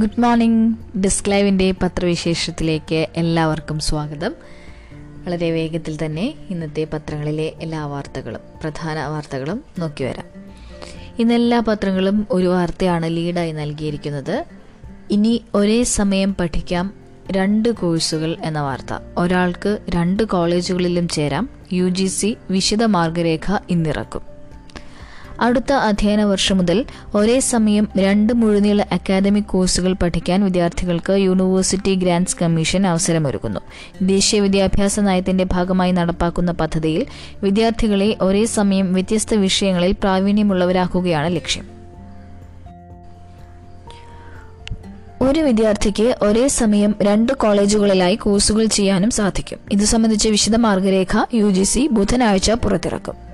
Good morning ഡിസ്ക്ലൈവിന്റെ പത്രവിശേഷത്തിലേക്ക് എല്ലാവർക്കും സ്വാഗതം. വളരെ വേഗത്തിൽ തന്നെ ഇന്നത്തെ പത്രങ്ങളിലെ എല്ലാ വാർത്തകളും പ്രധാന വാർത്തകളും നോക്കി വരാം. ഇന്ന് എല്ലാ പത്രങ്ങളും ഒരു വാർത്തയാണ് ലീഡായി നൽകിയിരിക്കുന്നത്. ഇനി ഒരേ സമയം പഠിക്കാം രണ്ട് കോഴ്സുകൾ എന്ന വാർത്ത. ഒരാൾക്ക് രണ്ട് കോളേജുകളിലും ചേരാം. യു ജി സി വിശദ മാർഗരേഖ ഇന്നിറക്കും. അടുത്ത അധ്യയന വർഷം മുതൽ ഒരേ സമയം രണ്ട് മുഴുനീള അക്കാദമിക് കോഴ്സുകൾ പഠിക്കാൻ വിദ്യാർത്ഥികൾക്ക് യൂണിവേഴ്സിറ്റി ഗ്രാന്റ്സ് കമ്മീഷൻ അവസരമൊരുക്കുന്നു. ദേശീയ വിദ്യാഭ്യാസ നയത്തിന്റെ ഭാഗമായി നടപ്പാക്കുന്ന പദ്ധതിയിൽ വിദ്യാർത്ഥികളെ ഒരേ സമയം വ്യത്യസ്ത വിഷയങ്ങളിൽ പ്രാവീണ്യമുള്ളവരാക്കുകയാണ് ലക്ഷ്യം. ഒരു വിദ്യാർത്ഥിക്ക് ഒരേ സമയം രണ്ട് കോളേജുകളിലായി കോഴ്സുകൾ ചെയ്യാനും സാധിക്കും. ഇത് സംബന്ധിച്ച വിശദ മാർഗരേഖ യു ബുധനാഴ്ച പുറത്തിറക്കും.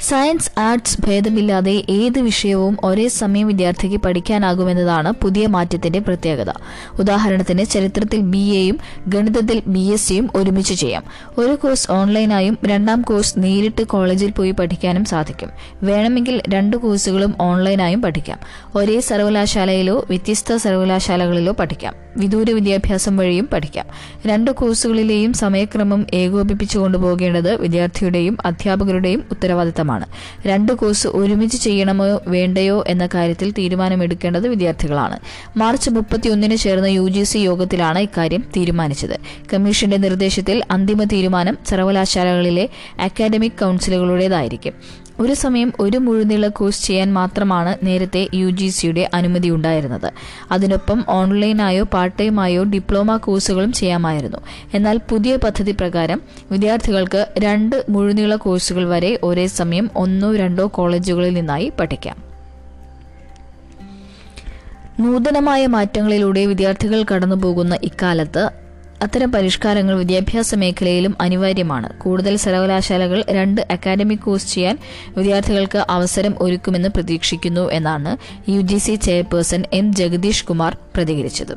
സയൻസ് ആർട്സ് ഭേദമില്ലാതെ ഏത് വിഷയവും ഒരേ സമയം വിദ്യാർത്ഥിക്ക് പഠിക്കാനാകുമെന്നതാണ് പുതിയ മാറ്റത്തിന്റെ പ്രത്യേകത. ഉദാഹരണത്തിന് ചരിത്രത്തിൽ ബി എയും ഗണിതത്തിൽ ബി എസ് സിയും ഒരുമിച്ച് ചെയ്യാം. ഒരു കോഴ്സ് ഓൺലൈനായും രണ്ടാം കോഴ്സ് നേരിട്ട് കോളേജിൽ പോയി പഠിക്കാനും സാധിക്കും. വേണമെങ്കിൽ രണ്ട് കോഴ്സുകളും ഓൺലൈനായും പഠിക്കാം. ഒരേ സർവകലാശാലയിലോ വ്യത്യസ്ത സർവകലാശാലകളിലോ പഠിക്കാം. വിദൂര വിദ്യാഭ്യാസം വഴിയും പഠിക്കാം. രണ്ട് കോഴ്സുകളിലെയും സമയക്രമം ഏകോപിപ്പിച്ചു കൊണ്ടുപോകേണ്ടത് വിദ്യാർത്ഥിയുടെയും അധ്യാപകരുടെയും ഉത്തരവാദിത്തമാണ്. രണ്ട് കോഴ്സ് ഒരുമിച്ച് ചെയ്യണമോ വേണ്ടയോ എന്ന കാര്യത്തിൽ തീരുമാനമെടുക്കേണ്ടത് വിദ്യാർത്ഥികളാണ്. മാർച്ച് മുപ്പത്തിയൊന്നിന് ചേർന്ന യു ജി സി യോഗത്തിലാണ് ഇക്കാര്യം തീരുമാനിച്ചത്. കമ്മീഷന്റെ നിർദ്ദേശത്തിൽ അന്തിമ തീരുമാനം സർവകലാശാലകളിലെ അക്കാദമിക് കൌൺസിലുകളുടേതായിരിക്കും. ഒരു സമയം ഒരു മുഴുനീള കോഴ്സ് ചെയ്യാൻ മാത്രമാണ് നേരത്തെ യു ജി സിയുടെ അനുമതി ഉണ്ടായിരുന്നത്. അതിനൊപ്പം ഓൺലൈനായോ പാർട്ട് ടൈമായോ ഡിപ്ലോമ കോഴ്സുകളും ചെയ്യാമായിരുന്നു. എന്നാൽ പുതിയ പദ്ധതി പ്രകാരം വിദ്യാർത്ഥികൾക്ക് രണ്ട് മുഴുനീള കോഴ്സുകൾ വരെ ഒരേ സമയം ഒന്നോ രണ്ടോ കോളേജുകളിൽ നിന്നായി പഠിക്കാം. നൂതനമായ മാറ്റങ്ങളിലൂടെ വിദ്യാർത്ഥികൾ കടന്നുപോകുന്ന ഇക്കാലത്ത് അത്തരം പരിഷ്കാരങ്ങൾ വിദ്യാഭ്യാസ മേഖലയിലും അനിവാര്യമാണ്. കൂടുതൽ സർവകലാശാലകൾ രണ്ട് അക്കാദമിക് കോഴ്സ് ചെയ്യാൻ വിദ്യാർത്ഥികൾക്ക് അവസരം ഒരുക്കുമെന്ന് പ്രതീക്ഷിക്കുന്നു എന്നാണ് U G C chairperson M Jagadish Kumar പ്രതികരിച്ചത്.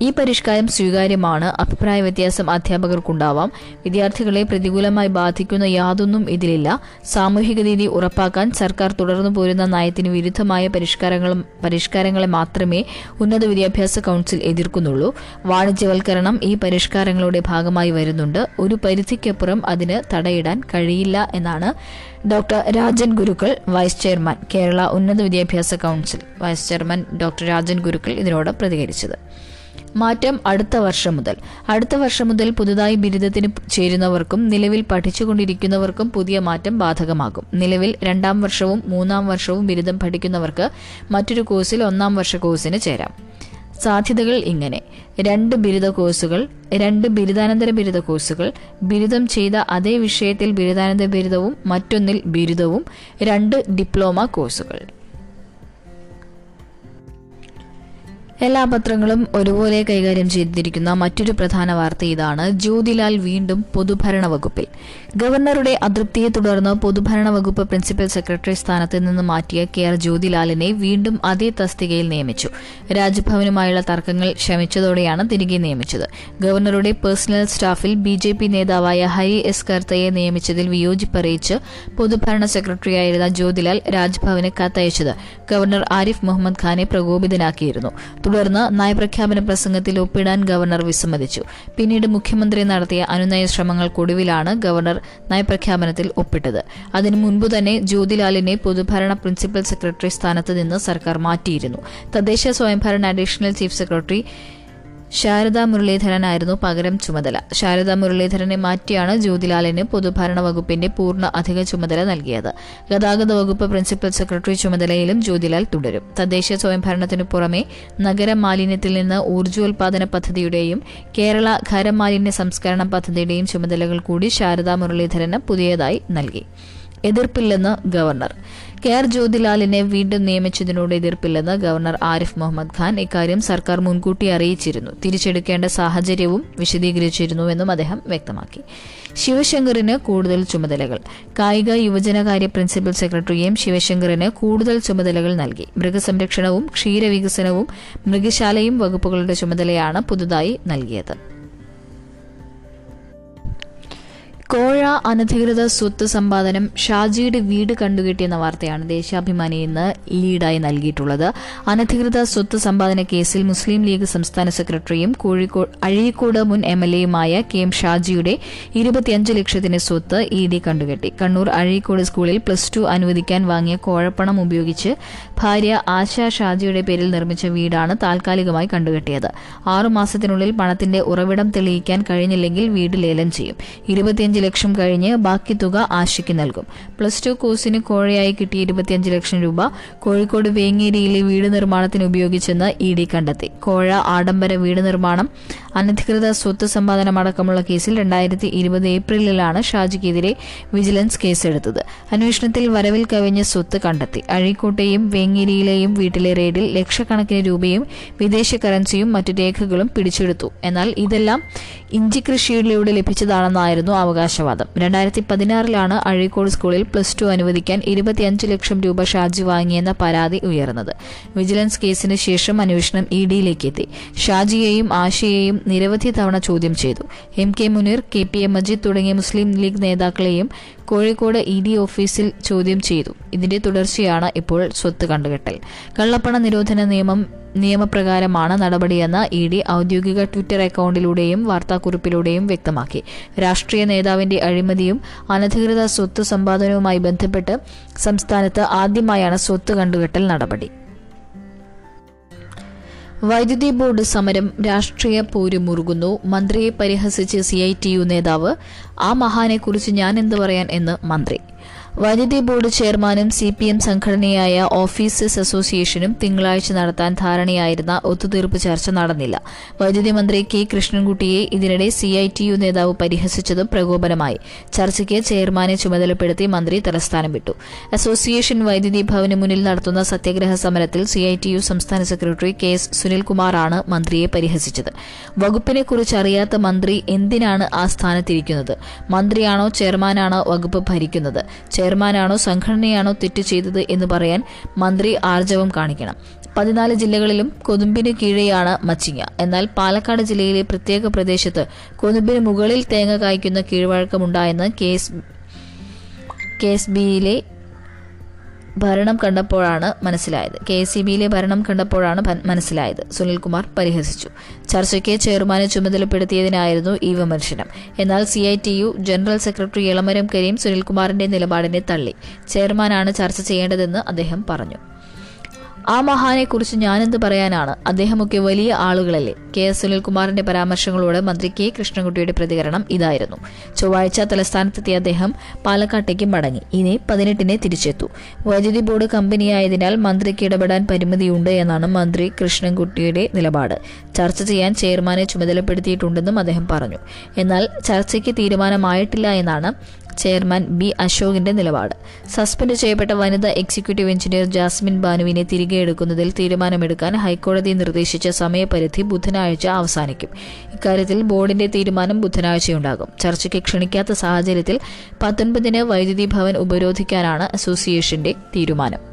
ഈ പരിഷ്കാരം സ്വീകാര്യമാണ്. അഭിപ്രായ വ്യത്യാസം അധ്യാപകർക്കുണ്ടാവാം. വിദ്യാർത്ഥികളെ പ്രതികൂലമായി ബാധിക്കുന്ന യാതൊന്നും ഇതിലില്ല. സാമൂഹിക നീതി ഉറപ്പാക്കാൻ സർക്കാർ തുടർന്നു പോരുന്ന നയത്തിന് വിരുദ്ധമായ പരിഷ്കാരങ്ങളും പരിഷ്കാരങ്ങളെ മാത്രമേ ഉന്നത വിദ്യാഭ്യാസ കൌൺസിൽ എതിർക്കുന്നുള്ളൂ. വാണിജ്യവൽക്കരണം ഈ പരിഷ്കാരങ്ങളുടെ ഭാഗമായി വരുന്നുണ്ട്. ഒരു പരിധിക്കപ്പുറം അതിന് തടയിടാൻ കഴിയില്ല എന്നാണ് doctor Rajan Gurukkal vice chairman Kerala ഉന്നത വിദ്യാഭ്യാസ council vice chairman doctor Rajan Gurukkal ഇതിനോട് പ്രതികരിച്ചത്. മാറ്റം അടുത്ത വർഷം മുതൽ. അടുത്ത വർഷം മുതൽ പുതുതായി ബിരുദത്തിന് ചേരുന്നവർക്കും നിലവിൽ പഠിച്ചുകൊണ്ടിരിക്കുന്നവർക്കും പുതിയ മാറ്റം ബാധകമാകും. നിലവിൽ രണ്ടാം വർഷവും മൂന്നാം വർഷവും ബിരുദം പഠിക്കുന്നവർക്ക് മറ്റൊരു കോഴ്സിൽ ഒന്നാം വർഷ കോഴ്സിന് ചേരാം. സാധ്യതകൾ ഇങ്ങനെ. രണ്ട് ബിരുദ കോഴ്സുകൾ രണ്ട് ബിരുദാനന്തര ബിരുദ കോഴ്സുകൾ ബിരുദം ചെയ്ത അതേ വിഷയത്തിൽ ബിരുദാനന്തര ബിരുദവും മറ്റൊന്നിൽ ബിരുദവും രണ്ട് ഡിപ്ലോമ കോഴ്സുകൾ. എല്ലാ പത്രങ്ങളും ഒരുപോലെ കൈകാര്യം ചെയ്തിരിക്കുന്ന മറ്റൊരു പ്രധാന വാർത്ത ഇതാണ്. ജ്യോതിലാൽ വീണ്ടും പൊതുഭരണ വകുപ്പിൽ ഗവർണറുടെ അതൃപ്തിയെ തുടർന്ന് പൊതുഭരണ വകുപ്പ് പ്രിൻസിപ്പൽ സെക്രട്ടറി സ്ഥാനത്ത് നിന്ന് മാറ്റിയ കെ ആർ ജ്യോതിലാലിനെ വീണ്ടും അതേ തസ്തികയിൽ നിയമിച്ചു. രാജ്ഭവനുമായുള്ള തർക്കങ്ങൾ ശമിച്ചതോടെയാണ് തിരികെ നിയമിച്ചത്. ഗവർണറുടെ പേഴ്സണൽ സ്റ്റാഫിൽ ബി ജെ പി നേതാവായ ഹരി എസ് കർത്തയെ നിയമിച്ചതിൽ വിയോജിപ്പറിയിച്ച് പൊതുഭരണ സെക്രട്ടറിയായിരുന്ന ജ്യോതിലാൽ രാജ്ഭവന് കത്തയച്ചത്. ഗവർണർ ആരിഫ് മുഹമ്മദ് ഖാനെ പ്രകോപിതനാക്കിയിരുന്നു. തുടർന്ന് നയപ്രഖ്യാപന പ്രസംഗത്തിൽ ഒപ്പിടാൻ ഗവർണർ വിസമ്മതിച്ചു. പിന്നീട് മുഖ്യമന്ത്രി നടത്തിയ അനുനയ ശ്രമങ്ങൾക്കൊടുവിലാണ് ഗവർണർ നയപ്രഖ്യാപനത്തിൽ ഒപ്പിട്ടത്. അതിനു മുൻപ് തന്നെ ജ്യോതിലാലിനെ പൊതുഭരണ പ്രിൻസിപ്പൽ സെക്രട്ടറി സ്ഥാനത്ത് നിന്ന് സർക്കാർ മാറ്റിയിരുന്നു. തദ്ദേശ സ്വയംഭരണ അഡീഷണൽ ചീഫ് സെക്രട്ടറി ശാരദാ മുരളീധരനായിരുന്നു പകരം ചുമതല. ശാരദാ മുരളീധരനെ മാറ്റിയാണ് ജ്യോതിലാലിന് പൊതുഭരണ വകുപ്പിന്റെ പൂർണ അധിക ചുമതല നൽകിയത്. ഗതാഗത വകുപ്പ് പ്രിൻസിപ്പൽ സെക്രട്ടറി ചുമതലയിലും ജ്യോതിലാൽ തുടരും. തദ്ദേശ സ്വയംഭരണത്തിനു പുറമെ നഗര മാലിന്യത്തിൽ നിന്ന് ഊർജോൽപാദന പദ്ധതിയുടെയും കേരള ഖരമാലിന്യ സംസ്കരണ പദ്ധതിയുടെയും ചുമതലകൾ കൂടി ശാരദാ മുരളീധരന് പുതിയതായി നൽകി. എതിർപ്പില്ലെന്ന് ഗവർണർ. കെ ആർ ജ്യോതിലാലിനെ വീണ്ടും നിയമിച്ചതിനോട് എതിർപ്പില്ലെന്ന് ഗവർണർ ആരിഫ് മുഹമ്മദ് ഖാൻ ഇക്കാര്യം സർക്കാർ മുൻകൂട്ടി അറിയിച്ചിരുന്നു. തിരിച്ചെടുക്കേണ്ട സാഹചര്യവും വിശദീകരിച്ചിരുന്നുവെന്നും അദ്ദേഹം വ്യക്തമാക്കി. ശിവശങ്കറിന് കൂടുതൽ ചുമതലകൾ. കായിക യുവജനകാര്യ പ്രിൻസിപ്പൽ സെക്രട്ടറിയും ശിവശങ്കറിന് കൂടുതൽ ചുമതലകൾ നൽകി. മൃഗസംരക്ഷണവും ക്ഷീരവികസനവും മൃഗശാലയും വകുപ്പുകളുടെ ചുമതലയാണ് പുതുതായി നൽകിയത്. കോഴ അനധികൃത സ്വത്ത് സമ്പാദനം ഷാജിയുടെ വീട് കണ്ടുകെട്ടിയെന്ന വാർത്തയാണ് ദേശാഭിമാനി ഇന്ന് ലീഡായി നൽകിയിട്ടുള്ളത്. അനധികൃത സ്വത്ത് സമ്പാദന കേസിൽ മുസ്ലിം ലീഗ് സംസ്ഥാന സെക്രട്ടറിയും കോഴിക്കോട് അഴീക്കോട് മുൻ എം എൽ എയുമായ കെ എം ഷാജിയുടെ ഇരുപത്തിയഞ്ച് ലക്ഷത്തിന്റെ സ്വത്ത് ഇ ഡി കണ്ടുകെട്ടി. കണ്ണൂർ അഴീക്കോട് സ്കൂളിൽ പ്ലസ് ടു അനുവദിക്കാൻ വാങ്ങിയ കോഴപ്പണം ഉപയോഗിച്ച് ഭാര്യ ആശ ഷാജിയുടെ പേരിൽ നിർമ്മിച്ച വീടാണ് താൽക്കാലികമായി കണ്ടുകെട്ടിയത്. ആറുമാസത്തിനുള്ളിൽ പണത്തിന്റെ ഉറവിടം തെളിയിക്കാൻ കഴിഞ്ഞില്ലെങ്കിൽ വീട് ലേലം ചെയ്യും. ഇരുപത്തിയഞ്ച് ലക്ഷം കഴിഞ്ഞ് ബാക്കി തുക ആശയ്ക്ക് നൽകും. പ്ലസ് ടു കോഴ്സിന് കോഴയായി കിട്ടിയ ഇരുപത്തിയഞ്ച് ലക്ഷം രൂപ കോഴിക്കോട് വേങ്ങേരിയിലെ വീട് നിർമ്മാണത്തിന് ഉപയോഗിച്ചെന്ന് ഇ ഡി കണ്ടെത്തി. കോഴ ആഡംബര വീട് നിർമ്മാണം അനധികൃത സ്വത്ത് സമ്പാദനം അടക്കമുള്ള കേസിൽ രണ്ടായിരത്തി ഇരുപത് ഏപ്രിലിലാണ് ഷാജിക്കെതിരെ വിജിലൻസ് കേസെടുത്തത്. അന്വേഷണത്തിൽ വരവിൽ കവിഞ്ഞ സ്വത്ത് കണ്ടെത്തി. അഴീക്കോട്ടെയും വേങ്ങേരിയിലെയും വീട്ടിലെ റെയ്ഡിൽ ലക്ഷക്കണക്കിന് രൂപയും വിദേശ കറൻസിയും മറ്റു രേഖകളും പിടിച്ചെടുത്തു. എന്നാൽ ഇതെല്ലാം ഇഞ്ചി കൃഷിയിലൂടെ ലഭിച്ചതാണെന്നായിരുന്നു അവകാശവാദം. രണ്ടായിരത്തി പതിനാറിലാണ് അഴീക്കോട് സ്കൂളിൽ പ്ലസ് ടു അനുവദിക്കാൻ ഇരുപത്തിയഞ്ച് ലക്ഷം രൂപ ഷാജി വാങ്ങിയെന്ന പരാതി ഉയർന്നത്. വിജിലൻസ് കേസിന് ശേഷം അന്വേഷണം ഇ ഡിയിലേക്ക് എത്തി. ഷാജിയെയും ആശയെയും നിരവധി തവണ ചോദ്യം ചെയ്തു. M K Muneer K P A Majeed തുടങ്ങിയ മുസ്ലിം ലീഗ് നേതാക്കളെയും കോഴിക്കോട് ഇ ഡി ഓഫീസിൽ ചോദ്യം ചെയ്തു. ഇതിന്റെ തുടർച്ചയാണ് ഇപ്പോൾ സ്വത്ത് കണ്ടുകെട്ടൽ. കള്ളപ്പണ നിരോധന നിയമം നിയമപ്രകാരമാണ് നടപടിയെന്ന് ഇ ഡി ഔദ്യോഗിക ട്വിറ്റർ അക്കൗണ്ടിലൂടെയും വാർത്താക്കുറിപ്പിലൂടെയും വ്യക്തമാക്കി. രാഷ്ട്രീയ നേതാവിന്റെ അഴിമതിയും അനധികൃത സ്വത്ത് സമ്പാദനവുമായി ബന്ധപ്പെട്ട് സംസ്ഥാനത്ത് ആദ്യമായാണ് സ്വത്ത് കണ്ടുകെട്ടൽ നടപടി. വൈദ്യുതി ബോർഡ് സമരം രാഷ്ട്രീയ പോര് മുറുകുന്നു. മന്ത്രിയെ പരിഹസിച്ച് സി ഐ ടി യു നേതാവ് ആ മഹാനെക്കുറിച്ച് ഞാൻ എന്ത് പറയാൻ? എന്ന് മന്ത്രി. വൈദ്യുതി ബോർഡ് ചെയർമാനും സി പി എം സംഘടനയായ ഓഫീസേഴ്സ് അസോസിയേഷനും തിങ്കളാഴ്ച നടത്താൻ ധാരണയായിരുന്ന ഒത്തുതീർപ്പ് ചർച്ച നടന്നില്ല. വൈദ്യുതി മന്ത്രി കെ കൃഷ്ണൻകുട്ടിയെ ഇതിനിടെ സി ഐ ടി യു നേതാവ് പരിഹസിച്ചതും പ്രകോപനമായി. ചർച്ചയ്ക്ക് ചെയർമാനെ ചുമതലപ്പെടുത്തി മന്ത്രി തലസ്ഥാനം വിട്ടു. അസോസിയേഷൻ വൈദ്യുതി ഭവന് മുന്നിൽ നടത്തുന്ന സത്യഗ്രഹ സമരത്തിൽ സി ഐ ടി യു സംസ്ഥാന സെക്രട്ടറി കെ എസ് സുനിൽകുമാറാണ് മന്ത്രിയെ പരിഹസിച്ചത്. വകുപ്പിനെക്കുറിച്ച് അറിയാത്ത മന്ത്രി എന്തിനാണ് ആ സ്ഥാനത്തിരിക്കുന്നത്? മന്ത്രിയാണോ ചെയർമാനാണോ വകുപ്പ് ഭരിക്കുന്നത്? ചെയർമാനാണോ സംഘടനയാണോ തെറ്റ് ചെയ്തത് എന്ന് പറയാൻ മന്ത്രി ആർജവം കാണിക്കണം. പതിനാല് ജില്ലകളിലും കൊതുമ്പിന് കീഴെയാണ് മച്ചിങ്ങ. എന്നാൽ പാലക്കാട് ജില്ലയിലെ പ്രത്യേക പ്രദേശത്ത് കൊതുമ്പിന് മുകളിൽ തേങ്ങ കായ്ക്കുന്ന കീഴ്വഴക്കമുണ്ടായെന്ന് കേസ് കേസ് ബിയിലെ ഭരണം കണ്ടപ്പോഴാണ് മനസ്സിലായത്. കെ എസ് സി ബിയിലെ ഭരണം കണ്ടപ്പോഴാണ് മനസ്സിലായത്. സുനിൽകുമാർ പരിഹസിച്ചു. ചർച്ചയ്ക്ക് ചെയർമാനെ ചുമതലപ്പെടുത്തിയതിനായിരുന്നു ഈ വിമർശനം. എന്നാൽ C I T U general secretary Elamaram Kareem സുനിൽകുമാറിന്റെ നിലപാടിനെ തള്ളി. ചെയർമാനാണ് ചർച്ച ചെയ്യേണ്ടതെന്ന് അദ്ദേഹം പറഞ്ഞു. ആ മഹാനെ കുറിച്ച് ഞാനെന്ത് പറയാനാണ്? അദ്ദേഹമൊക്കെ വലിയ ആളുകളല്ലേ. കെ എസ് സുനിൽകുമാറിന്റെ പരാമർശങ്ങളോട് മന്ത്രി കെ കൃഷ്ണൻകുട്ടിയുടെ പ്രതികരണം ഇതായിരുന്നു. ചൊവ്വാഴ്ച തലസ്ഥാനത്തെത്തിയ അദ്ദേഹം പാലക്കാട്ടേക്ക് മടങ്ങി. ഇനി പതിനെട്ടിനെ തിരിച്ചെത്തു. വൈദ്യുതി ബോർഡ് കമ്പനിയായതിനാൽ മന്ത്രിക്ക് ഇടപെടാൻ പരിമിതിയുണ്ട് എന്നാണ് മന്ത്രി കൃഷ്ണൻകുട്ടിയുടെ നിലപാട്. ചർച്ച ചെയ്യാൻ ചെയർമാനെ ചുമതലപ്പെടുത്തിയിട്ടുണ്ടെന്നും അദ്ദേഹം പറഞ്ഞു. എന്നാൽ ചർച്ചയ്ക്ക് തീരുമാനമായിട്ടില്ല എന്നാണ് ചെയർമാൻ ബി അശോകിന്റെ നിലപാട്. സസ്പെൻഡ് ചെയ്യപ്പെട്ട വനിതാ എക്സിക്യൂട്ടീവ് എഞ്ചിനീയർ ജാസ്മിൻ ബാനുവിനെ തിരികെ എടുക്കുന്നതിൽ തീരുമാനമെടുക്കാൻ ഹൈക്കോടതി നിർദ്ദേശിച്ച സമയപരിധി ബുധനാഴ്ച അവസാനിക്കും. ഇക്കാര്യത്തിൽ ബോർഡിന്റെ തീരുമാനം ബുധനാഴ്ചയുണ്ടാകും. ചർച്ചയ്ക്ക് ക്ഷണിക്കാത്ത സാഹചര്യത്തിൽ പത്തൊൻപതിന് വൈദ്യുതി ഭവൻ ഉപരോധിക്കാനാണ് അസോസിയേഷന്റെ തീരുമാനം.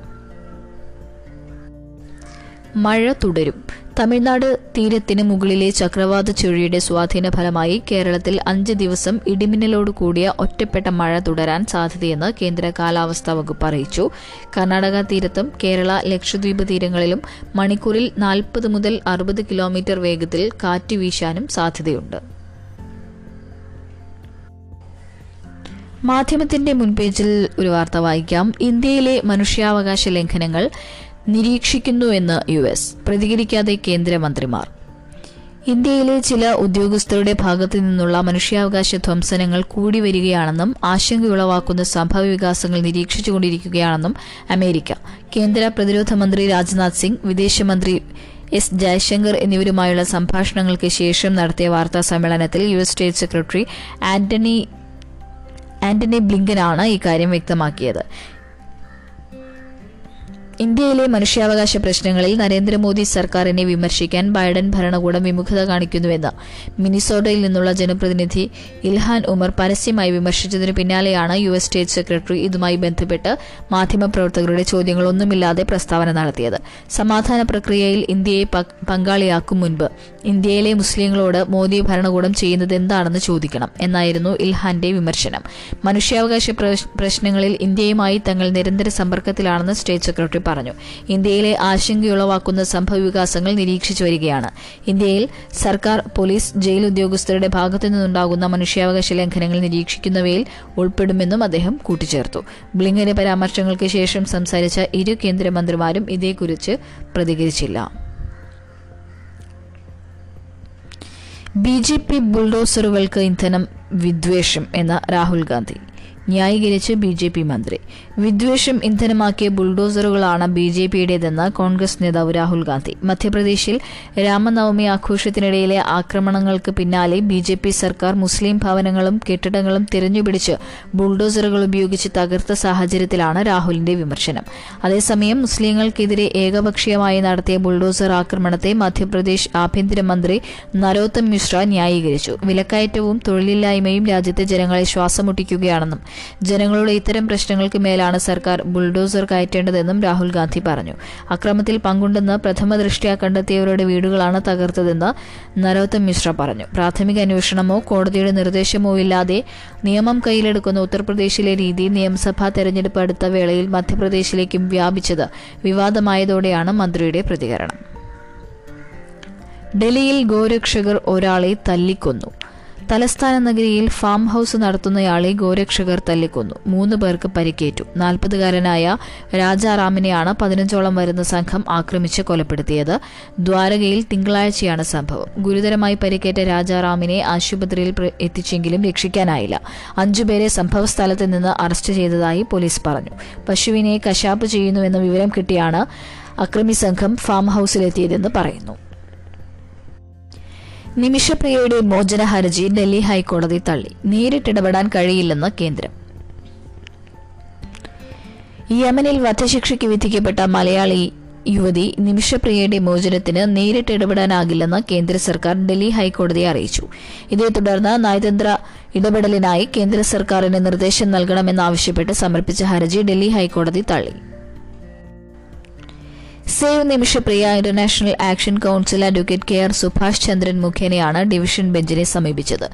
മഴ തുടരും. തമിഴ്നാട് തീരത്തിന് മുകളിലെ ചക്രവാത ചുഴിയുടെ സ്വാധീന ഫലമായി കേരളത്തിൽ അഞ്ച് ദിവസം ഇടിമിന്നലോട് കൂടിയ ഒറ്റപ്പെട്ട മഴ തുടരാൻ സാധ്യതയെന്ന് കേന്ദ്ര കാലാവസ്ഥാ വകുപ്പ് അറിയിച്ചു. കർണാടക തീരത്തും കേരള ലക്ഷദ്വീപ് തീരങ്ങളിലും മണിക്കൂറിൽ നാൽപ്പത് മുതൽ അറുപത് കിലോമീറ്റർ വേഗത്തിൽ കാറ്റ് വീശാനും സാധ്യതയുണ്ട്. മാധ്യമത്തിന്റെ മുൻപേജിൽ ഒരു വാർത്ത വായിക്കാം. ഇന്ത്യയിലെ മനുഷ്യാവകാശ ലംഘനങ്ങൾ നിരീക്ഷിക്കുന്നുവെന്ന് യു എസ്. പ്രതികരിക്കാതെ കേന്ദ്രമന്ത്രിമാർ. ഇന്ത്യയിലെ ചില ഉദ്യോഗസ്ഥരുടെ ഭാഗത്തു നിന്നുള്ള മനുഷ്യാവകാശ ധ്വംസനങ്ങൾ കൂടി വരികയാണെന്നും ആശങ്കയുളവാക്കുന്ന സംഭവ വികാസങ്ങൾ നിരീക്ഷിച്ചുകൊണ്ടിരിക്കുകയാണെന്നും അമേരിക്ക കേന്ദ്ര പ്രതിരോധ മന്ത്രി രാജ്നാഥ് സിംഗ് വിദേശമന്ത്രി എസ് ജയശങ്കർ എന്നിവരുമായുള്ള സംഭാഷണങ്ങൾക്ക് ശേഷം നടത്തിയ വാർത്താ സമ്മേളനത്തിൽ U S state secretary Antony Antony ബ്ലിങ്കനാണ് ഇക്കാര്യം വ്യക്തമാക്കിയത്. ഇന്ത്യയിലെ മനുഷ്യാവകാശ പ്രശ്നങ്ങളിൽ നരേന്ദ്രമോദി സർക്കാരിനെ വിമർശിക്കാൻ ബൈഡൻ ഭരണകൂടം വിമുഖത കാണിക്കുന്നുവെന്ന് മിനിസോഡയിൽ നിന്നുള്ള ജനപ്രതിനിധി ഇൽഹാൻ ഉമർ പരസ്യമായി വിമർശിച്ചതിനു പിന്നാലെയാണ് യു എസ് സ്റ്റേറ്റ് സെക്രട്ടറി ഇതുമായി ബന്ധപ്പെട്ട് മാധ്യമപ്രവർത്തകരുടെ ചോദ്യങ്ങളൊന്നുമില്ലാതെ പ്രസ്താവന നടത്തിയത്. സമാധാന പ്രക്രിയയിൽ ഇന്ത്യയെ പങ്കാളിയാക്കും മുൻപ് ഇന്ത്യയിലെ മുസ്ലിങ്ങളോട് മോദി ഭരണകൂടം ചെയ്യുന്നത് എന്താണെന്ന് ചോദിക്കണം എന്നായിരുന്നു ഇൽഹാന്റെ വിമർശനം. മനുഷ്യാവകാശ പ്രശ്നങ്ങളിൽ ഇന്ത്യയുമായി തങ്ങൾ നിരന്തര സമ്പർക്കത്തിലാണെന്ന് സ്റ്റേറ്റ് സെക്രട്ടറി പറഞ്ഞു. ഇന്ത്യയിലെ ആശങ്കയുളവാക്കുന്ന സംഭവവികാസങ്ങൾ നിരീക്ഷിച്ചു വരികയാണ്. ഇന്ത്യയിൽ സർക്കാർ പോലീസ് ജയിൽ ഉദ്യോഗസ്ഥരുടെ ഭാഗത്തു നിന്നുണ്ടാകുന്ന മനുഷ്യാവകാശ ലംഘനങ്ങൾ നിരീക്ഷിക്കുന്നവയിൽ ഉൾപ്പെടുമെന്നും അദ്ദേഹം കൂട്ടിച്ചേർത്തു. ബ്ലിങ്കന്റെ പരാമർശങ്ങൾക്ക് ശേഷം സംസാരിച്ച ഇരു കേന്ദ്രമന്ത്രിമാരും ഇതേക്കുറിച്ച് പ്രതികരിച്ചില്ല. ബി ജെ പി ബുൾഡോസറുകൾക്ക് ഇന്ധനം വിദ്വേഷം എന്ന രാഹുൽ ഗാന്ധി. ന്യായീകരിച്ച് ബി ജെ പി മന്ത്രി. വിദ്വേഷം ഇന്ധനമാക്കിയ ബുൾഡോസറുകളാണ് ബി ജെ പിയുടേതെന്ന് കോൺഗ്രസ് നേതാവ് രാഹുൽ ഗാന്ധി. മധ്യപ്രദേശിൽ രാമനവമി ആഘോഷത്തിനിടയിലെ ആക്രമണങ്ങൾക്ക് പിന്നാലെ ബി ജെ പി സർക്കാർ മുസ്ലിം ഭവനങ്ങളും കെട്ടിടങ്ങളും തിരഞ്ഞുപിടിച്ച് ബുൾഡോസറുകൾ ഉപയോഗിച്ച് തകർത്ത സാഹചര്യത്തിലാണ് രാഹുലിന്റെ വിമർശനം. അതേസമയം മുസ്ലിങ്ങൾക്കെതിരെ ഏകപക്ഷീയമായി നടത്തിയ ബുൾഡോസർ ആക്രമണത്തെ മധ്യപ്രദേശ് ആഭ്യന്തരമന്ത്രി നരോത്തം മിശ്ര ന്യായീകരിച്ചു. വിലക്കയറ്റവും തൊഴിലില്ലായ്മയും രാജ്യത്തെ ജനങ്ങളെ ശ്വാസമുട്ടിക്കുകയാണെന്നും ജനങ്ങളുടെ ഇത്തരം പ്രശ്നങ്ങൾക്ക് മേലാണ് സർക്കാർ ബുൾഡോസർ കയറ്റേണ്ടതെന്നും രാഹുൽ ഗാന്ധി പറഞ്ഞു. അക്രമത്തിൽ പങ്കുണ്ടെന്ന് പ്രഥമ ദൃഷ്ട്യാ കണ്ടെത്തിയവരുടെ വീടുകളാണ് തകർത്തതെന്ന് നരോത്തം മിശ്ര പറഞ്ഞു. പ്രാഥമിക അന്വേഷണമോ കോടതിയുടെ നിർദ്ദേശമോ ഇല്ലാതെ നിയമം കയ്യിലെടുക്കുന്ന ഉത്തർപ്രദേശിലെ രീതി നിയമസഭാ തെരഞ്ഞെടുപ്പ് അടുത്ത വേളയിൽ മധ്യപ്രദേശിലേക്കും വ്യാപിച്ചത് വിവാദമായതോടെയാണ് മന്ത്രിയുടെ പ്രതികരണം. ഡൽഹിയിൽ ഗോരക്ഷകർ ഒരാളെ തല്ലിക്കൊന്നു. തലസ്ഥാന നഗരിയിൽ ഫാം ഹൌസ് നടത്തുന്നയാളെ ഗോരക്ഷകർ തല്ലിക്കൊന്നു. മൂന്ന് പേർക്ക് പരിക്കേറ്റു. നാൽപ്പതുകാരനായ രാജാറാമിനെയാണ് പതിനഞ്ചോളം വരുന്ന സംഘം ആക്രമിച്ച് കൊലപ്പെടുത്തിയത്. ദ്വാരകയിൽ തിങ്കളാഴ്ചയാണ് സംഭവം. ഗുരുതരമായി പരിക്കേറ്റ രാജാറാമിനെ ആശുപത്രിയിൽ എത്തിച്ചെങ്കിലും രക്ഷിക്കാനായില്ല. അഞ്ചുപേരെ സംഭവസ്ഥലത്ത് നിന്ന് അറസ്റ്റ് ചെയ്തതായി പോലീസ് പറഞ്ഞു. പശുവിനെ കശാപ്പ് ചെയ്യുന്നുവെന്ന വിവരം കിട്ടിയാണ് അക്രമി സംഘം ഫാം ഹൌസിലെത്തിയതെന്ന് പറയുന്നു. നിമിഷപ്രിയയുടെ മോചന ഹർജി ഡൽഹി ഹൈക്കോടതി തള്ളി. നേരിട്ടിടപെടാൻ കഴിയില്ലെന്ന് കേന്ദ്രം. യമനിൽ വധശിക്ഷയ്ക്ക് വിധിക്കപ്പെട്ട മലയാളി യുവതി നിമിഷപ്രിയയുടെ മോചനത്തിന് നേരിട്ട് ഇടപെടാനാകില്ലെന്ന് കേന്ദ്ര സർക്കാർ ഡൽഹി ഹൈക്കോടതിയെ അറിയിച്ചു. ഇതേ തുടർന്ന് നയതന്ത്ര ഇടപെടലിനായി കേന്ദ്ര സർക്കാരിന് നിർദ്ദേശം നൽകണമെന്നാവശ്യപ്പെട്ട് സമർപ്പിച്ച ഹർജി ഡൽഹി ഹൈക്കോടതി തള്ളി. Save Nimishapriya international action council advocate K R Subhash Chandran മുഖേനയാണ് ഡിവിഷൻ ബെഞ്ചിനെ സമീപിച്ചത്.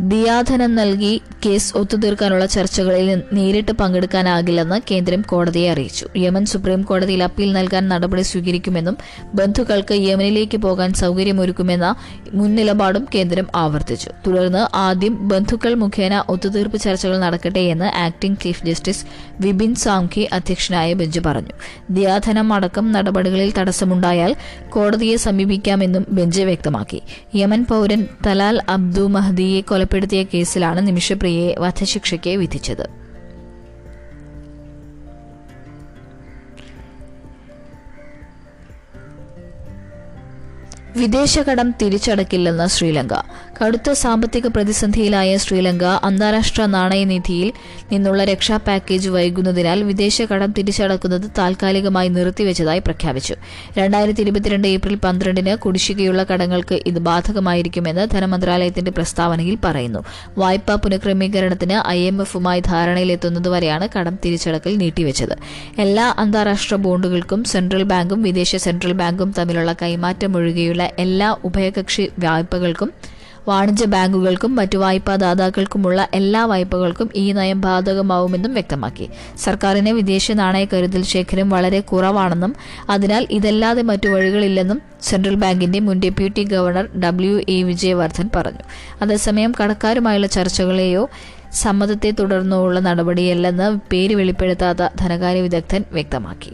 ദിയാധനം നൽകി കേസ് ഒത്തുതീർക്കാനുള്ള ചർച്ചകളിൽ നേരിട്ട് പങ്കെടുക്കാനാകില്ലെന്ന് കേന്ദ്രം കോടതിയെ അറിയിച്ചു. യമൻ സുപ്രീം കോടതിയിൽ അപ്പീൽ നൽകാൻ നടപടി സ്വീകരിക്കുമെന്നും ബന്ധുക്കൾക്ക് യമനിലേക്ക് പോകാൻ സൌകര്യമൊരുക്കുമെന്ന മുൻ നിലപാടും കേന്ദ്രം ആവർത്തിച്ചു. തുടർന്ന് ആദ്യം ബന്ധുക്കൾ മുഖേന ഒത്തുതീർപ്പ് ചർച്ചകൾ നടക്കട്ടെ എന്ന് acting chief justice Vipin Sanghi അധ്യക്ഷനായ ബെഞ്ച് പറഞ്ഞു. ദിയാധനം അടക്കം നടപടികളിൽ തടസ്സമുണ്ടായാൽ കോടതിയെ സമീപിക്കാമെന്നും ബെഞ്ച് വ്യക്തമാക്കി. യമൻ പൌരൻ തലാൽ അബ്ദു മഹദിയെ കൊലപ്പെടുത്തിയ കേസിലാണ് നിമിഷപ്രിയയെ വധശിക്ഷയ്ക്ക് വിധിച്ചത് വിദേശ കടം തിരിച്ചടക്കില്ലെന്ന് ശ്രീലങ്ക. കടുത്ത സാമ്പത്തിക പ്രതിസന്ധിയിലായ ശ്രീലങ്ക അന്താരാഷ്ട്ര നാണയനിധിയിൽ നിന്നുള്ള രക്ഷാ പാക്കേജ് വൈകുന്നതിനാൽ വിദേശ കടം തിരിച്ചടക്കുന്നത് താൽക്കാലികമായി നിർത്തിവെച്ചതായി പ്രഖ്യാപിച്ചു. രണ്ടായിരത്തി ഇരുപത്തിരണ്ട് ഏപ്രിൽ പന്ത്രണ്ടിന് കുടിശ്ശികയുള്ള കടങ്ങൾക്ക് ഇത് ബാധകമായിരിക്കുമെന്ന് ധനമന്ത്രാലയത്തിന്റെ പ്രസ്താവനയിൽ പറയുന്നു. വായ്പാ പുനഃക്രമീകരണത്തിന് ഐ എം എഫുമായി ധാരണയിലെത്തുന്നതുവരെയാണ് കടം തിരിച്ചടക്കൽ നീട്ടിവെച്ചത്. എല്ലാ അന്താരാഷ്ട്ര ബോണ്ടുകൾക്കും സെൻട്രൽ ബാങ്കും വിദേശ സെൻട്രൽ ബാങ്കും തമ്മിലുള്ള കൈമാറ്റം ഒഴികെയുള്ള എല്ലാ ഉഭയകക്ഷി വായ്പകൾക്കും വാണിജ്യ ബാങ്കുകൾക്കും മറ്റു വായ്പാ ദാതാക്കൾക്കുമുള്ള എല്ലാ വായ്പകൾക്കും ഈ നയം ബാധകമാവുമെന്നും വ്യക്തമാക്കി. സർക്കാരിന് വിദേശ നാണയ കരുതൽ ശേഖരം വളരെ കുറവാണെന്നും അതിനാൽ ഇതല്ലാതെ മറ്റു വഴികളില്ലെന്നും സെൻട്രൽ ബാങ്കിന്റെ മുൻ deputy governor W A Wijewardena പറഞ്ഞു. അതേസമയം കടക്കാരുമായുള്ള ചർച്ചകളെയോ സമ്മതത്തെ തുടർന്നുള്ള നടപടിയല്ലെന്ന് പേര് വെളിപ്പെടുത്താത്ത ധനകാര്യ വിദഗ്ധൻ വ്യക്തമാക്കി.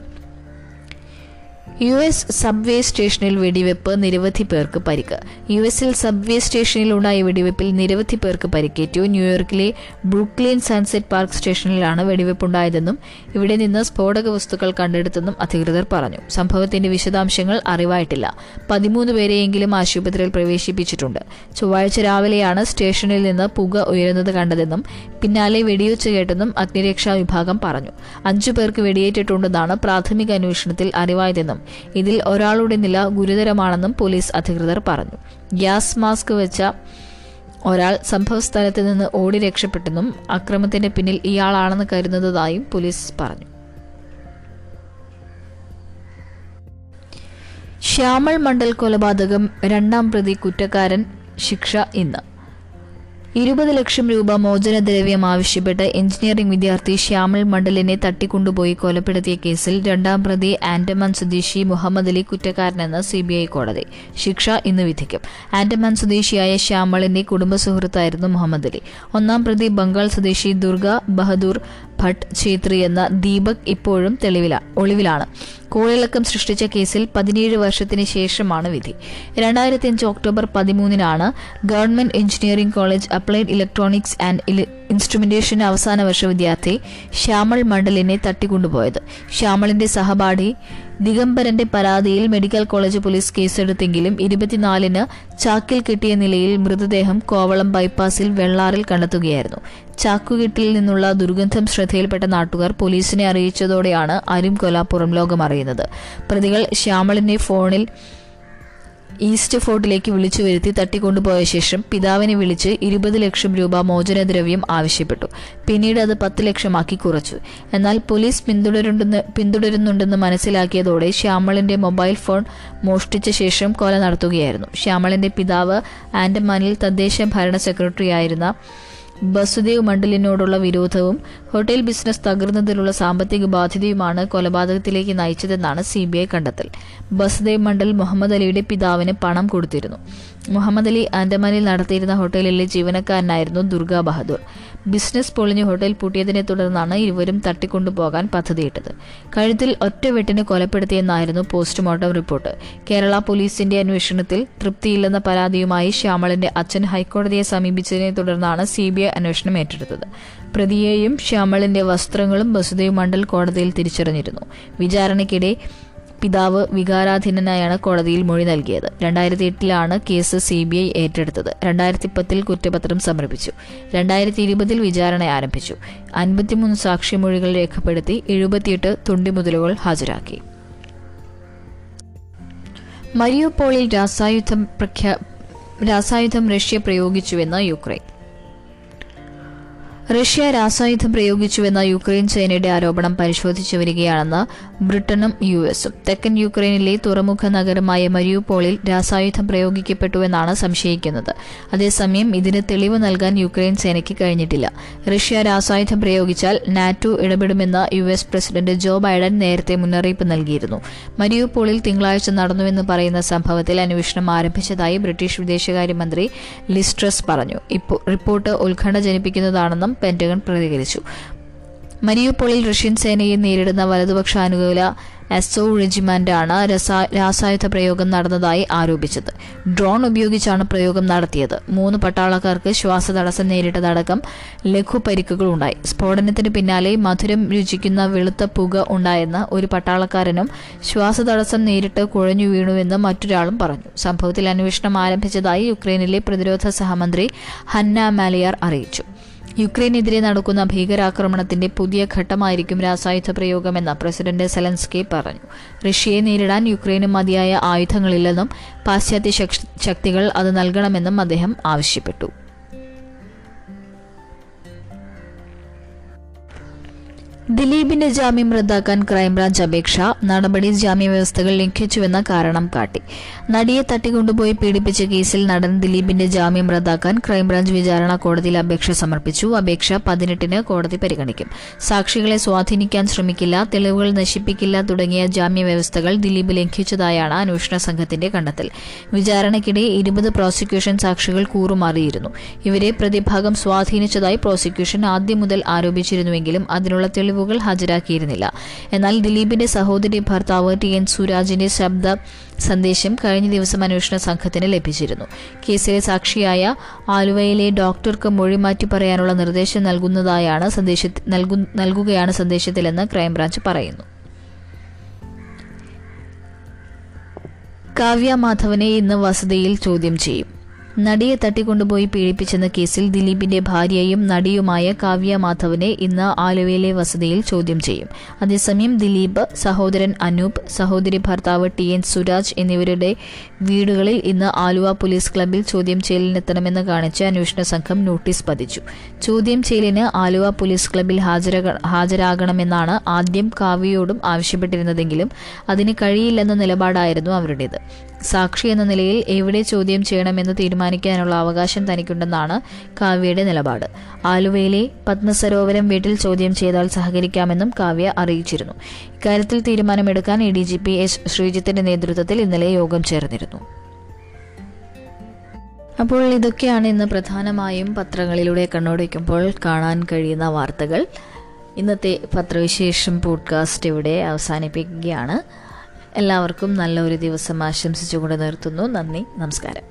യു എസ് സബ്വേ സ്റ്റേഷനിൽ വെടിവെപ്പ് നിരവധി പേർക്ക് പരിക്ക്. യു എസിൽ സബ്വേ സ്റ്റേഷനിൽ ഉണ്ടായ വെടിവെപ്പിൽ നിരവധി പേർക്ക് പരിക്കേറ്റു. ന്യൂയോർക്കിലെ ബ്രൂക്ലിൻ സൺസെറ്റ് പാർക്ക് സ്റ്റേഷനിലാണ് വെടിവെപ്പുണ്ടായതെന്നും ഇവിടെ നിന്ന് സ്ഫോടക വസ്തുക്കൾ കണ്ടെടുത്തെന്നും അധികൃതർ പറഞ്ഞു. സംഭവത്തിന്റെ വിശദാംശങ്ങൾ അറിവായിട്ടില്ല. പതിമൂന്ന് പേരെയെങ്കിലും ആശുപത്രിയിൽ പ്രവേശിപ്പിച്ചിട്ടുണ്ട്. ചൊവ്വാഴ്ച രാവിലെയാണ് സ്റ്റേഷനിൽ നിന്ന് പുക ഉയരുന്നത് കണ്ടതെന്നും പിന്നാലെ വെടിയുച്ച കേട്ടെന്നും അഗ്നിരക്ഷാ വിഭാഗം പറഞ്ഞു. അഞ്ചു പേർക്ക് വെടിയേറ്റിട്ടുണ്ടെന്നാണ് പ്രാഥമിക അന്വേഷണത്തിൽ അറിവായതെന്നും ഇതിൽ ഒരാളുടെ നില ഗുരുതരമാണെന്നും പോലീസ് അധികൃതർ പറഞ്ഞു. ഗ്യാസ് മാസ്ക് വെച്ച ഒരാൾ സംഭവസ്ഥലത്ത് നിന്ന് ഓടി രക്ഷപ്പെട്ടെന്നും അക്രമത്തിന്റെ പിന്നിൽ ഇയാളാണെന്ന് കരുതുന്നതായും പോലീസ് പറഞ്ഞു. ശ്യാമൾ മണ്ഡൽ കൊലപാതകം രണ്ടാം പ്രതി കുറ്റക്കാരൻ ശിക്ഷ ഇന്ന്. ഇരുപത് ലക്ഷം രൂപ മോചനദ്രവ്യം ആവശ്യപ്പെട്ട് എഞ്ചിനീയറിംഗ് വിദ്യാർത്ഥി ശ്യാമൽ മണ്ഡലിനെ തട്ടിക്കൊണ്ടുപോയി കൊലപ്പെടുത്തിയ കേസിൽ രണ്ടാം പ്രതി ആൻഡമാൻ സ്വദേശി മുഹമ്മദ് അലി കുറ്റക്കാരനെന്ന് സിബിഐ കോടതി. ശിക്ഷ ഇന്ന് വിധിക്കും. ആൻഡമാൻ സ്വദേശിയായ ശ്യാമളിന്റെ കുടുംബ സുഹൃത്തായിരുന്നു മുഹമ്മദ് അലി. ഒന്നാം പ്രതി ബംഗാൾ സ്വദേശി ദുർഗ ബഹദൂർ ഭട്ട് ഛേത്രി എന്ന ദീപക് ഇപ്പോഴും തെളിവില ഒളിവിലാണ്. കോളിളക്കം സൃഷ്ടിച്ച കേസിൽ പതിനേഴ് വർഷത്തിന് ശേഷമാണ് വിധി. രണ്ടായിരത്തി അഞ്ച് October പതിമൂന്നിനാണ് government engineering college applied electronics and instrumentation അവസാന വർഷ വിദ്യാർത്ഥി ശ്യാമൾ മണ്ഡലിനെ തട്ടിക്കൊണ്ടുപോയത്. ശ്യാമളിന്റെ സഹപാഠി ദിഗംബരന്റെ പരാതിയിൽ മെഡിക്കൽ കോളേജ് പോലീസ് കേസെടുത്തെങ്കിലും ഇരുപത്തിനാലിന് ചാക്കിൽ കിട്ടിയ നിലയിൽ മൃതദേഹം കോവളം ബൈപ്പാസിൽ വെള്ളാറിൽ കണ്ടെത്തുകയായിരുന്നു. ചാക്കുകെട്ടിൽ നിന്നുള്ള ദുർഗന്ധം ശ്രദ്ധയിൽപ്പെട്ട നാട്ടുകാർ പോലീസിനെ അറിയിച്ചതോടെയാണ് അരും കൊലാപ്പുറം പുറം ലോകം അറിയുന്നത് പ്രതികൾ ശ്യാമളിന്റെ ഫോണിൽ ഈസ്റ്റ് ഫോർട്ടിലേക്ക് വിളിച്ചു വരുത്തി തട്ടിക്കൊണ്ടുപോയ ശേഷം പിതാവിനെ വിളിച്ച് ഇരുപത് ലക്ഷം രൂപ മോചനദ്രവ്യം ആവശ്യപ്പെട്ടു. പിന്നീട് അത് പത്ത് ലക്ഷമാക്കി കുറച്ചു. എന്നാൽ പോലീസ് പിന്തുടരുണ്ടെന്ന് പിന്തുടരുന്നുണ്ടെന്ന് മനസ്സിലാക്കിയതോടെ ശ്യാമളിന്റെ മൊബൈൽ ഫോൺ മോഷ്ടിച്ച ശേഷം കൊല നടത്തുകയായിരുന്നു. ശ്യാമളിന്റെ പിതാവ് ആൻഡമാനിൽ തദ്ദേശ ഭരണ സെക്രട്ടറിയായിരുന്ന ബസുദേവ് മണ്ഡലിനോടുള്ള വിരോധവും ഹോട്ടൽ ബിസിനസ് തകർന്നതിലുള്ള സാമ്പത്തിക ബാധ്യതയുമാണ് കൊലപാതകത്തിലേക്ക് നയിച്ചതെന്നാണ് സി ബി ഐ കണ്ടെത്തൽ. ബസുദേവ് മണ്ഡൽ മുഹമ്മദ് അലിയുടെ പിതാവിന് പണം കൊടുത്തിരുന്നു. മുഹമ്മദ് അലി ആൻഡമാനിൽ നടത്തിയിരുന്ന ഹോട്ടലിലെ ജീവനക്കാരനായിരുന്നു ദുർഗാ ബഹദൂർ. ബിസിനസ് പൊളിഞ്ഞ് ഹോട്ടൽ പൂട്ടിയതിനെ തുടർന്നാണ് ഇരുവരും തട്ടിക്കൊണ്ടുപോകാൻ പദ്ധതിയിട്ടത്. കഴുത്തിൽ ഒറ്റവെട്ടിന് കൊലപ്പെടുത്തിയെന്നായിരുന്നു പോസ്റ്റ്മോർട്ടം റിപ്പോർട്ട്. കേരള പോലീസിന്റെ അന്വേഷണത്തിൽ തൃപ്തിയില്ലെന്ന പരാതിയുമായി ശ്യാമളിന്റെ അച്ഛൻ ഹൈക്കോടതിയെ സമീപിച്ചതിനെ തുടർന്നാണ് സി ബി ഐ അന്വേഷണം ഏറ്റെടുത്തത്. പ്രതിയെയും ശ്യാമളിന്റെ വസ്ത്രങ്ങളും വസുദേവ് മണ്ഡൽ കോടതിയിൽ തിരിച്ചറിഞ്ഞിരുന്നു. വിചാരണയ്ക്കിടെ പിതാവ് വികാരാധീനനായാണ് കോടതിയിൽ മൊഴി നൽകിയത്. രണ്ടായിരത്തി എട്ടിലാണ് കേസ് സി ബി ഐ ഏറ്റെടുത്തത്. രണ്ടായിരത്തി പത്തിൽ കുറ്റപത്രം സമർപ്പിച്ചു. രണ്ടായിരത്തി ഇരുപതിൽ വിചാരണ ആരംഭിച്ചു. അൻപത്തിമൂന്ന് സാക്ഷിമൊഴികൾ രേഖപ്പെടുത്തി എഴുപത്തിയെട്ട് തുണ്ടിമുതലുകൾ ഹാജരാക്കി. മരിയോപോളിൽ രാസായുധം പ്രഖ്യാ രാസായുധം റഷ്യ പ്രയോഗിച്ചുവെന്ന് യുക്രൈൻ. റഷ്യ രാസായുധം പ്രയോഗിച്ചുവെന്ന യുക്രൈൻ സേനയുടെ ആരോപണം പരിശോധിച്ചു വരികയാണെന്ന് ബ്രിട്ടനും യു എസും. തെക്കൻ യുക്രൈനിലെ തുറമുഖ നഗരമായ മരിയുപോളിൽ രാസായുധം പ്രയോഗിക്കപ്പെട്ടുവെന്നാണ് സംശയിക്കുന്നത്. അതേസമയം ഇതിന് തെളിവ് നൽകാൻ യുക്രൈൻ സേനയ്ക്ക് കഴിഞ്ഞിട്ടില്ല. റഷ്യ രാസായുധം പ്രയോഗിച്ചാൽ NATO ഇടപെടുമെന്ന് U S president Joe Biden നേരത്തെ മുന്നറിയിപ്പ് നൽകിയിരുന്നു. മരിയുപോളിൽ തിങ്കളാഴ്ച നടന്നുവെന്ന് പറയുന്ന സംഭവത്തിൽ അന്വേഷണം ആരംഭിച്ചതായി ബ്രിട്ടീഷ് വിദേശകാര്യമന്ത്രി ലിസ്ട്രസ് പറഞ്ഞു. ഇപ്പോൾ റിപ്പോർട്ട് ഉത്കണ്ഠ ജനിപ്പിക്കുന്നതാണെന്നും പെന്റഗൺ പ്രതികരിച്ചു. മരിയുപോളിൽ റഷ്യൻ സേനയെ നേരിടുന്ന വലതുപക്ഷ അനുകൂല എസ്ഒ റെജിമെന്റാണ് രാസായുധ പ്രയോഗം നടന്നതായി ആരോപിച്ചത്. ഡ്രോൺ ഉപയോഗിച്ചാണ് പ്രയോഗം നടത്തിയത്. മൂന്ന് പട്ടാളക്കാർക്ക് ശ്വാസതടസ്സം നേരിട്ടതടക്കം ലഘു പരിക്കുകളുണ്ടായി. സ്ഫോടനത്തിന് പിന്നാലെ മധുരം രുചിക്കുന്ന വെളുത്ത പുക ഉണ്ടായെന്ന് ഒരു പട്ടാളക്കാരനും ശ്വാസതടസ്സം നേരിട്ട് കുഴഞ്ഞു വീണുവെന്ന് മറ്റൊരാളും പറഞ്ഞു. സംഭവത്തിൽ അന്വേഷണം ആരംഭിച്ചതായി യുക്രൈനിലെ പ്രതിരോധ സഹമന്ത്രി ഹന്ന മാലിയാർ അറിയിച്ചു. യുക്രൈനെതിരെ നടക്കുന്ന ഭീകരാക്രമണത്തിന്റെ പുതിയ ഘട്ടമായിരിക്കും രാസായുധ പ്രയോഗമെന്ന് പ്രസിഡന്റ് സെലൻസ്കി പറഞ്ഞു. റഷ്യയെ നേരിടാൻ യുക്രൈന് മതിയായ ആയുധങ്ങളില്ലെന്നും പാശ്ചാത്യ ശക്തികൾ അത് നൽകണമെന്നും അദ്ദേഹം ആവശ്യപ്പെട്ടു. ദിലീപിന്റെ ജാമ്യം റദ്ദാക്കാൻ ക്രൈംബ്രാഞ്ച് അപേക്ഷ. നടപടി ജാമ്യവ്യവസ്ഥകൾ ലംഘിച്ചുവെന്ന കാരണം കാട്ടി. നടിയെ തട്ടിക്കൊണ്ടുപോയി പീഡിപ്പിച്ച കേസിൽ നടൻ ദിലീപിന്റെ ജാമ്യം റദ്ദാക്കാൻ ക്രൈംബ്രാഞ്ച് വിചാരണ കോടതിയിൽ അപേക്ഷ സമർപ്പിച്ചു. അപേക്ഷ പതിനെട്ടിന് കോടതി പരിഗണിക്കും. സാക്ഷികളെ സ്വാധീനിക്കാൻ ശ്രമിക്കില്ല തെളിവുകൾ നശിപ്പിക്കില്ല തുടങ്ങിയ ജാമ്യവ്യവസ്ഥകൾ ദിലീപ് ലംഘിച്ചതായാണ് അന്വേഷണ സംഘത്തിന്റെ കണ്ടെത്തൽ. വിചാരണയ്ക്കിടെ ഇരുപത് പ്രോസിക്യൂഷൻ സാക്ഷികൾ കൂറുമാറിയിരുന്നു. ഇവരെ പ്രതിഭാഗം സ്വാധീനിച്ചതായി പ്രോസിക്യൂഷൻ ആദ്യം മുതൽ ആരോപിച്ചിരുന്നുവെങ്കിലും അതിനുള്ള തെളിവുകൾ തെളിവുകൾ ഹാജരാക്കിയിരുന്നില്ല. എന്നാൽ ദിലീപിന്റെ സഹോദരി ഭർത്താവ് ടി എൻ സുരാജിന്റെ ശബ്ദ സന്ദേശം കഴിഞ്ഞ ദിവസം അന്വേഷണ സംഘത്തിന് ലഭിച്ചിരുന്നു. കേസിലെ സാക്ഷിയായ ആലുവയിലെ ഡോക്ടർക്ക് മൊഴി മാറ്റി പറയാനുള്ള നിർദ്ദേശം നൽകുന്നതായാണ് നൽകുകയാണ് സന്ദേശത്തിലെന്ന് ക്രൈംബ്രാഞ്ച് പറയുന്നു. കാവ്യ മാധവനെ ഇന്ന് വസതിയിൽ ചോദ്യം ചെയ്യും. നടിയെ തട്ടിക്കൊണ്ടുപോയി പീഡിപ്പിച്ചെന്ന കേസിൽ ദിലീപിന്റെ ഭാര്യയും നടിയുമായ കാവ്യ മാധവനെ ഇന്ന് ആലുവയിലെ വസതിയിൽ ചോദ്യം ചെയ്യും. അതേസമയം ദിലീപ് സഹോദരൻ അനൂപ് സഹോദരി ഭർത്താവ് ടി എൻ സുരാജ് എന്നിവരുടെ വീടുകളിൽ ഇന്ന് ആലുവ പോലീസ് ക്ലബിൽ ചോദ്യം ചെയ്യലിനെത്തണമെന്ന് കാണിച്ച് അന്വേഷണ സംഘം നോട്ടീസ് പതിച്ചു. ചോദ്യം ചെയ്യലിന് ആലുവ പോലീസ് ക്ലബിൽ ഹാജരാക ഹാജരാകണമെന്നാണ് ആദ്യം കാവ്യയോടും ആവശ്യപ്പെട്ടിരുന്നതെങ്കിലും അതിന് കഴിയില്ലെന്ന നിലപാടായിരുന്നു അവരുടേത്. സാക്ഷി എന്ന നിലയിൽ എവിടെ ചോദ്യം ചെയ്യണമെന്ന് തീരുമാനിക്കാനുള്ള അവകാശം തനിക്കുണ്ടെന്നാണ് കാവ്യയുടെ നിലപാട്. ആലുവയിലെ പത്മസരോവരം വീട്ടിൽ ചോദ്യം ചെയ്താൽ സഹകരിക്കാമെന്നും കാവ്യ അറിയിച്ചിരുന്നു. ഇക്കാര്യത്തിൽ തീരുമാനമെടുക്കാൻ A D G P S ശ്രീജിത്തിന്റെ നേതൃത്വത്തിൽ ഇന്നലെ യോഗം ചേർന്നിരുന്നു. അപ്പോൾ ഇതൊക്കെയാണ് ഇന്ന് പ്രധാനമായും പത്രങ്ങളിലൂടെ കണ്ണോടിക്കുമ്പോൾ കാണാൻ കഴിയുന്ന വാർത്തകൾ. ഇന്നത്തെ പത്രവിശേഷം പോഡ്കാസ്റ്റ് ഇവിടെ അവസാനിപ്പിക്കുകയാണ്. എല്ലാവർക്കും നല്ലൊരു ദിവസം ആശംസിച്ചുകൊണ്ട് നിർത്തുന്നു. നന്ദി നമസ്കാരം.